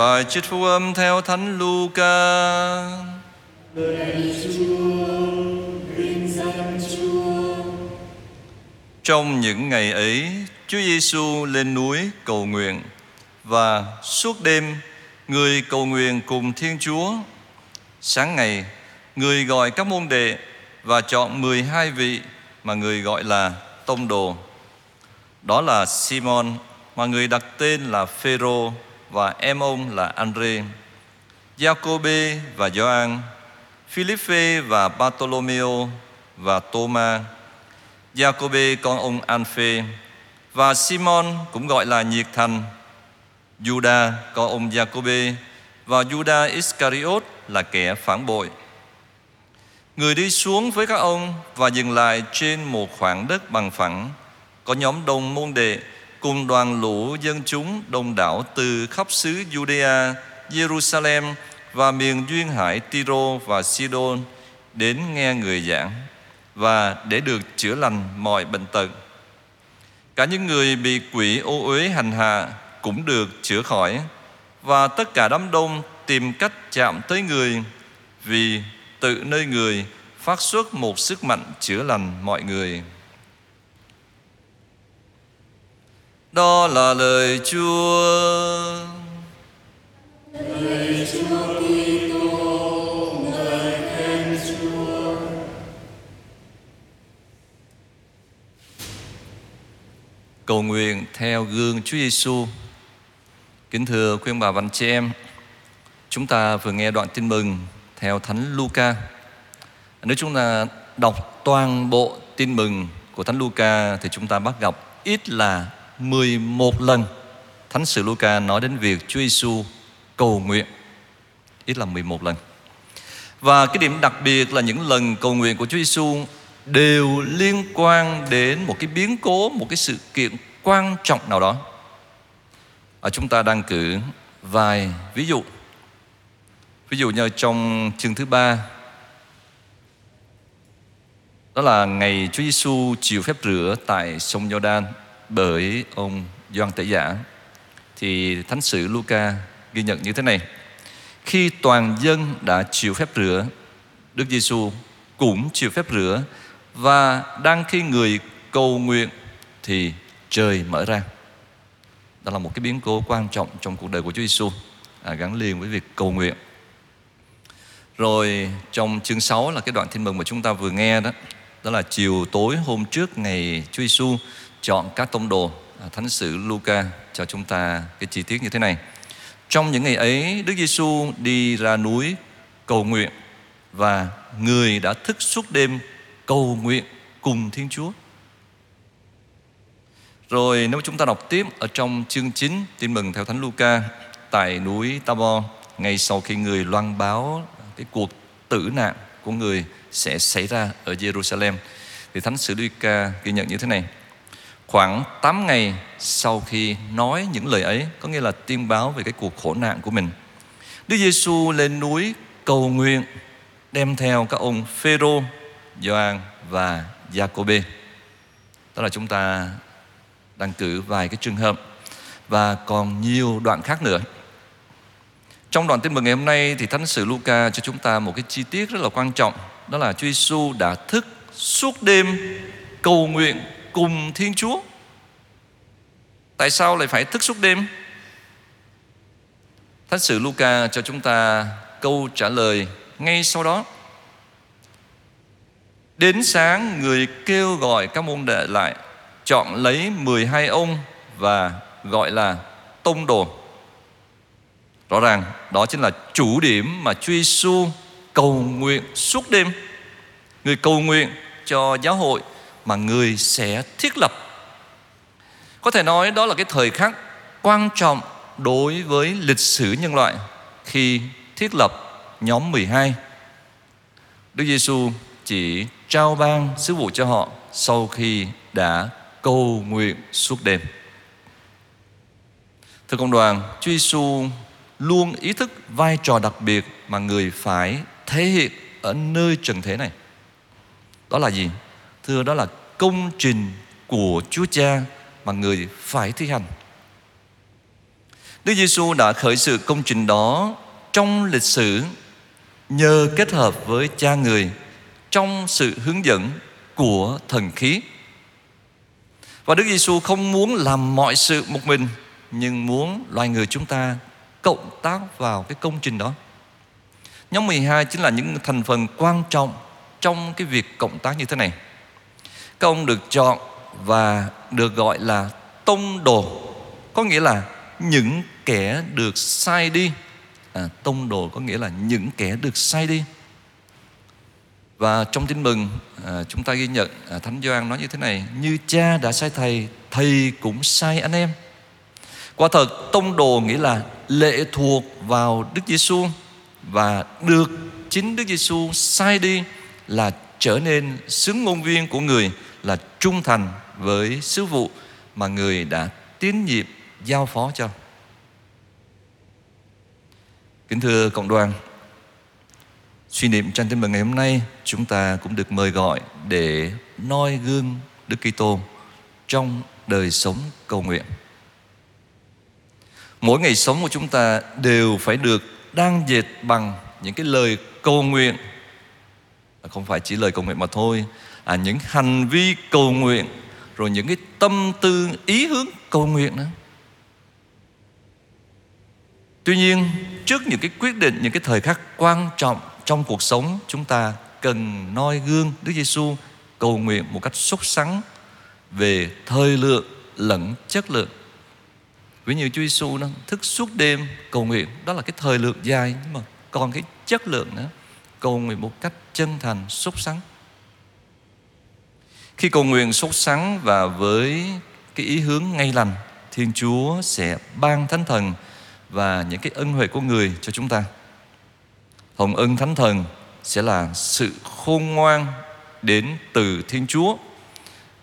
Bài trích phúc âm theo Thánh Luca. Trong những ngày ấy, Chúa Giêsu lên núi cầu nguyện và suốt đêm người cầu nguyện cùng Thiên Chúa. Sáng ngày, người gọi các môn đệ và chọn 12 vị mà người gọi là tông đồ. Đó là Simon mà người đặt tên là Phêrô và em ông là Andre, Jacobe và Gioan, Philippe và Bartolomeo và Thomas, Jacobe con ông Anphe và Simon cũng gọi là nhiệt thành, Juda con ông Jacobe và Juda Iscariot là kẻ phản bội. Người đi xuống với các ông và dừng lại trên một khoảng đất bằng phẳng. Có nhóm đông môn đệ cùng đoàn lũ dân chúng đông đảo từ khắp xứ Judea, Jerusalem và miền duyên hải Tiro và Sidon đến nghe người giảng và để được chữa lành mọi bệnh tật. Cả những người bị quỷ ô uế hành hạ cũng được chữa khỏi và tất cả đám đông tìm cách chạm tới người vì tự nơi người phát xuất một sức mạnh chữa lành mọi người. Đó là lời Chúa. Lời Chúa Kitô, lời khen Chúa. Cầu nguyện theo gương Chúa Giêsu. Kính thưa quý bà và anh chị em, chúng ta vừa nghe đoạn tin mừng theo Thánh Luca. Nếu chúng ta đọc toàn bộ tin mừng của Thánh Luca thì chúng ta bắt gặp ít là 11 lần Thánh sử Luca nói đến việc Chúa Giêsu cầu nguyện ít là 11 lần. Và cái điểm đặc biệt là những lần cầu nguyện của Chúa Giêsu đều liên quan đến một cái biến cố, một cái sự kiện quan trọng nào đó. Ở chúng ta đang cử vài ví dụ. Ví dụ như trong chương thứ ba đó là ngày Chúa Giêsu chịu phép rửa tại sông Giođan bởi ông Gioan Tẩy Giả thì Thánh sử Luca ghi nhận như thế này. Khi toàn dân đã chịu phép rửa, Đức Giêsu cũng chịu phép rửa và đang khi người cầu nguyện thì trời mở ra. Đó là một cái biến cố quan trọng trong cuộc đời của Chúa Giêsu à, gắn liền với việc cầu nguyện. Rồi trong chương 6 là cái đoạn tin mừng mà chúng ta vừa nghe đó, đó là chiều tối hôm trước ngày Chúa Giêsu chọn các tông đồ à, Thánh sử Luca cho chúng ta cái chi tiết như thế này. Trong những ngày ấy, Đức Giêsu đi ra núi cầu nguyện và người đã thức suốt đêm cầu nguyện cùng Thiên Chúa. Rồi nếu chúng ta đọc tiếp ở trong chương 9 tin mừng theo Thánh Luca tại núi Tabor ngay sau khi người loan báo cái cuộc tử nạn của người sẽ xảy ra ở Jerusalem thì Thánh sử Luca ghi nhận như thế này. Khoảng 8 ngày sau khi nói những lời ấy, có nghĩa là tiên báo về cái cuộc khổ nạn của mình. Đức Giêsu lên núi cầu nguyện đem theo các ông Phêrô, Gioan và Giacôbê. Đó là chúng ta đang cử vài cái trường hợp và còn nhiều đoạn khác nữa. Trong đoạn tin mừng ngày hôm nay thì Thánh sử Luca cho chúng ta một cái chi tiết rất là quan trọng, đó là Chúa Giêsu đã thức suốt đêm cầu nguyện cùng Thiên Chúa. Tại sao lại phải thức suốt đêm? Thánh sử Luca cho chúng ta câu trả lời ngay sau đó. Đến sáng, người kêu gọi các môn đệ lại, Chọn lấy 12 ông và gọi là tông đồ Rõ ràng, đó chính là chủ điểm mà Chúa Giêsu cầu nguyện suốt đêm. Người cầu nguyện cho giáo hội mà người sẽ thiết lập. Có thể nói đó là cái thời khắc quan trọng đối với lịch sử nhân loại Khi thiết lập nhóm 12 Đức Giêsu chỉ trao ban sứ vụ cho họ sau khi đã cầu nguyện suốt đêm. Thưa công đoàn, Chúa Giêsu luôn ý thức vai trò đặc biệt mà người phải thể hiện ở nơi trần thế này. Đó là gì? Thưa, đó là công trình của Chúa Cha mà người phải thi hành. Đức Giêsu đã khởi sự công trình đó trong lịch sử nhờ kết hợp với cha người trong sự hướng dẫn của thần khí. Và Đức Giêsu không muốn làm mọi sự một mình, nhưng muốn loài người chúng ta cộng tác vào cái công trình đó. Nhóm 12 chính là những thành phần quan trọng trong cái việc cộng tác như thế này. Các ông được chọn và được gọi là tông đồ, có nghĩa là những kẻ được sai đi. À, tông đồ có nghĩa là những kẻ được sai đi. Và trong tin mừng à, chúng ta ghi nhận à, Thánh Gioan nói như thế này Như cha đã sai thầy Thầy cũng sai anh em Quả thật tông đồ nghĩa là lệ thuộc vào Đức Giêsu và được chính Đức Giêsu sai đi Là trở nên xứng ngôn viên của người, Là trung thành với sứ vụ Mà người đã tín nhiệm, giao phó cho Kính thưa cộng đoàn, Suy niệm tranh tin mừng ngày hôm nay, Chúng ta cũng được mời gọi để noi gương Đức Kitô trong đời sống cầu nguyện. Mỗi ngày sống của chúng ta đều phải được đang dệt bằng những cái lời cầu nguyện không phải chỉ lời cầu nguyện mà thôi à những hành vi cầu nguyện, rồi những cái tâm tư, ý hướng cầu nguyện đó. tuy nhiên, trước những cái quyết định, những cái thời khắc quan trọng trong cuộc sống, chúng ta cần noi gương Đức Giêsu cầu nguyện một cách sốt sắng về thời lượng lẫn chất lượng. Ví như Chúa Giêsu nó thức suốt đêm cầu nguyện, đó là cái thời lượng dài nhưng mà còn cái chất lượng nữa, cầu nguyện một cách chân thành, sốt sắng. Khi cầu nguyện sốt sắng và với cái ý hướng ngay lành, Thiên Chúa sẽ ban Thánh Thần và những cái ân huệ của người cho chúng ta. Hồng ân Thánh Thần sẽ là sự khôn ngoan đến từ Thiên Chúa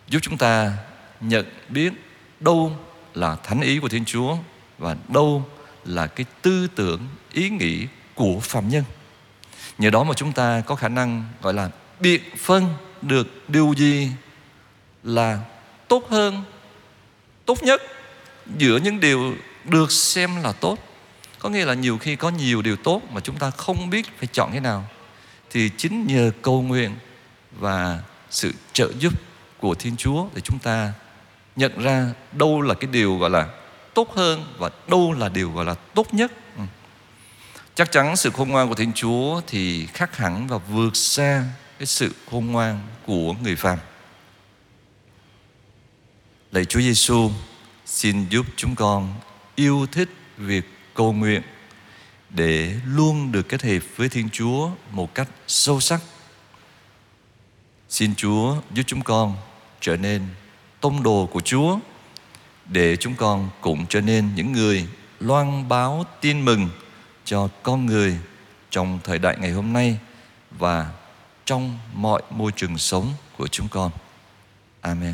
giúp chúng ta nhận biết đâu là thánh ý của Thiên Chúa và đâu là cái tư tưởng ý nghĩ của phạm nhân. Nhờ đó mà chúng ta có khả năng gọi là biện phân được điều gì là tốt hơn, tốt nhất giữa những điều được xem là tốt. Có nghĩa là nhiều khi có nhiều điều tốt mà chúng ta không biết phải chọn thế nào thì chính nhờ cầu nguyện và sự trợ giúp của Thiên Chúa để chúng ta nhận ra đâu là cái điều gọi là tốt hơn và đâu là điều gọi là tốt nhất. Ừ. Chắc chắn sự khôn ngoan của Thiên Chúa thì khác hẳn và vượt xa cái sự khôn ngoan của người phàm. Lạy Chúa Giêsu, xin giúp chúng con yêu thích việc cầu nguyện để luôn được kết hợp với Thiên Chúa một cách sâu sắc. Xin Chúa giúp chúng con trở nên tông đồ của Chúa, để chúng con cũng trở nên những người loan báo tin mừng cho con người trong thời đại ngày hôm nay và trong mọi môi trường sống của chúng con. Amen.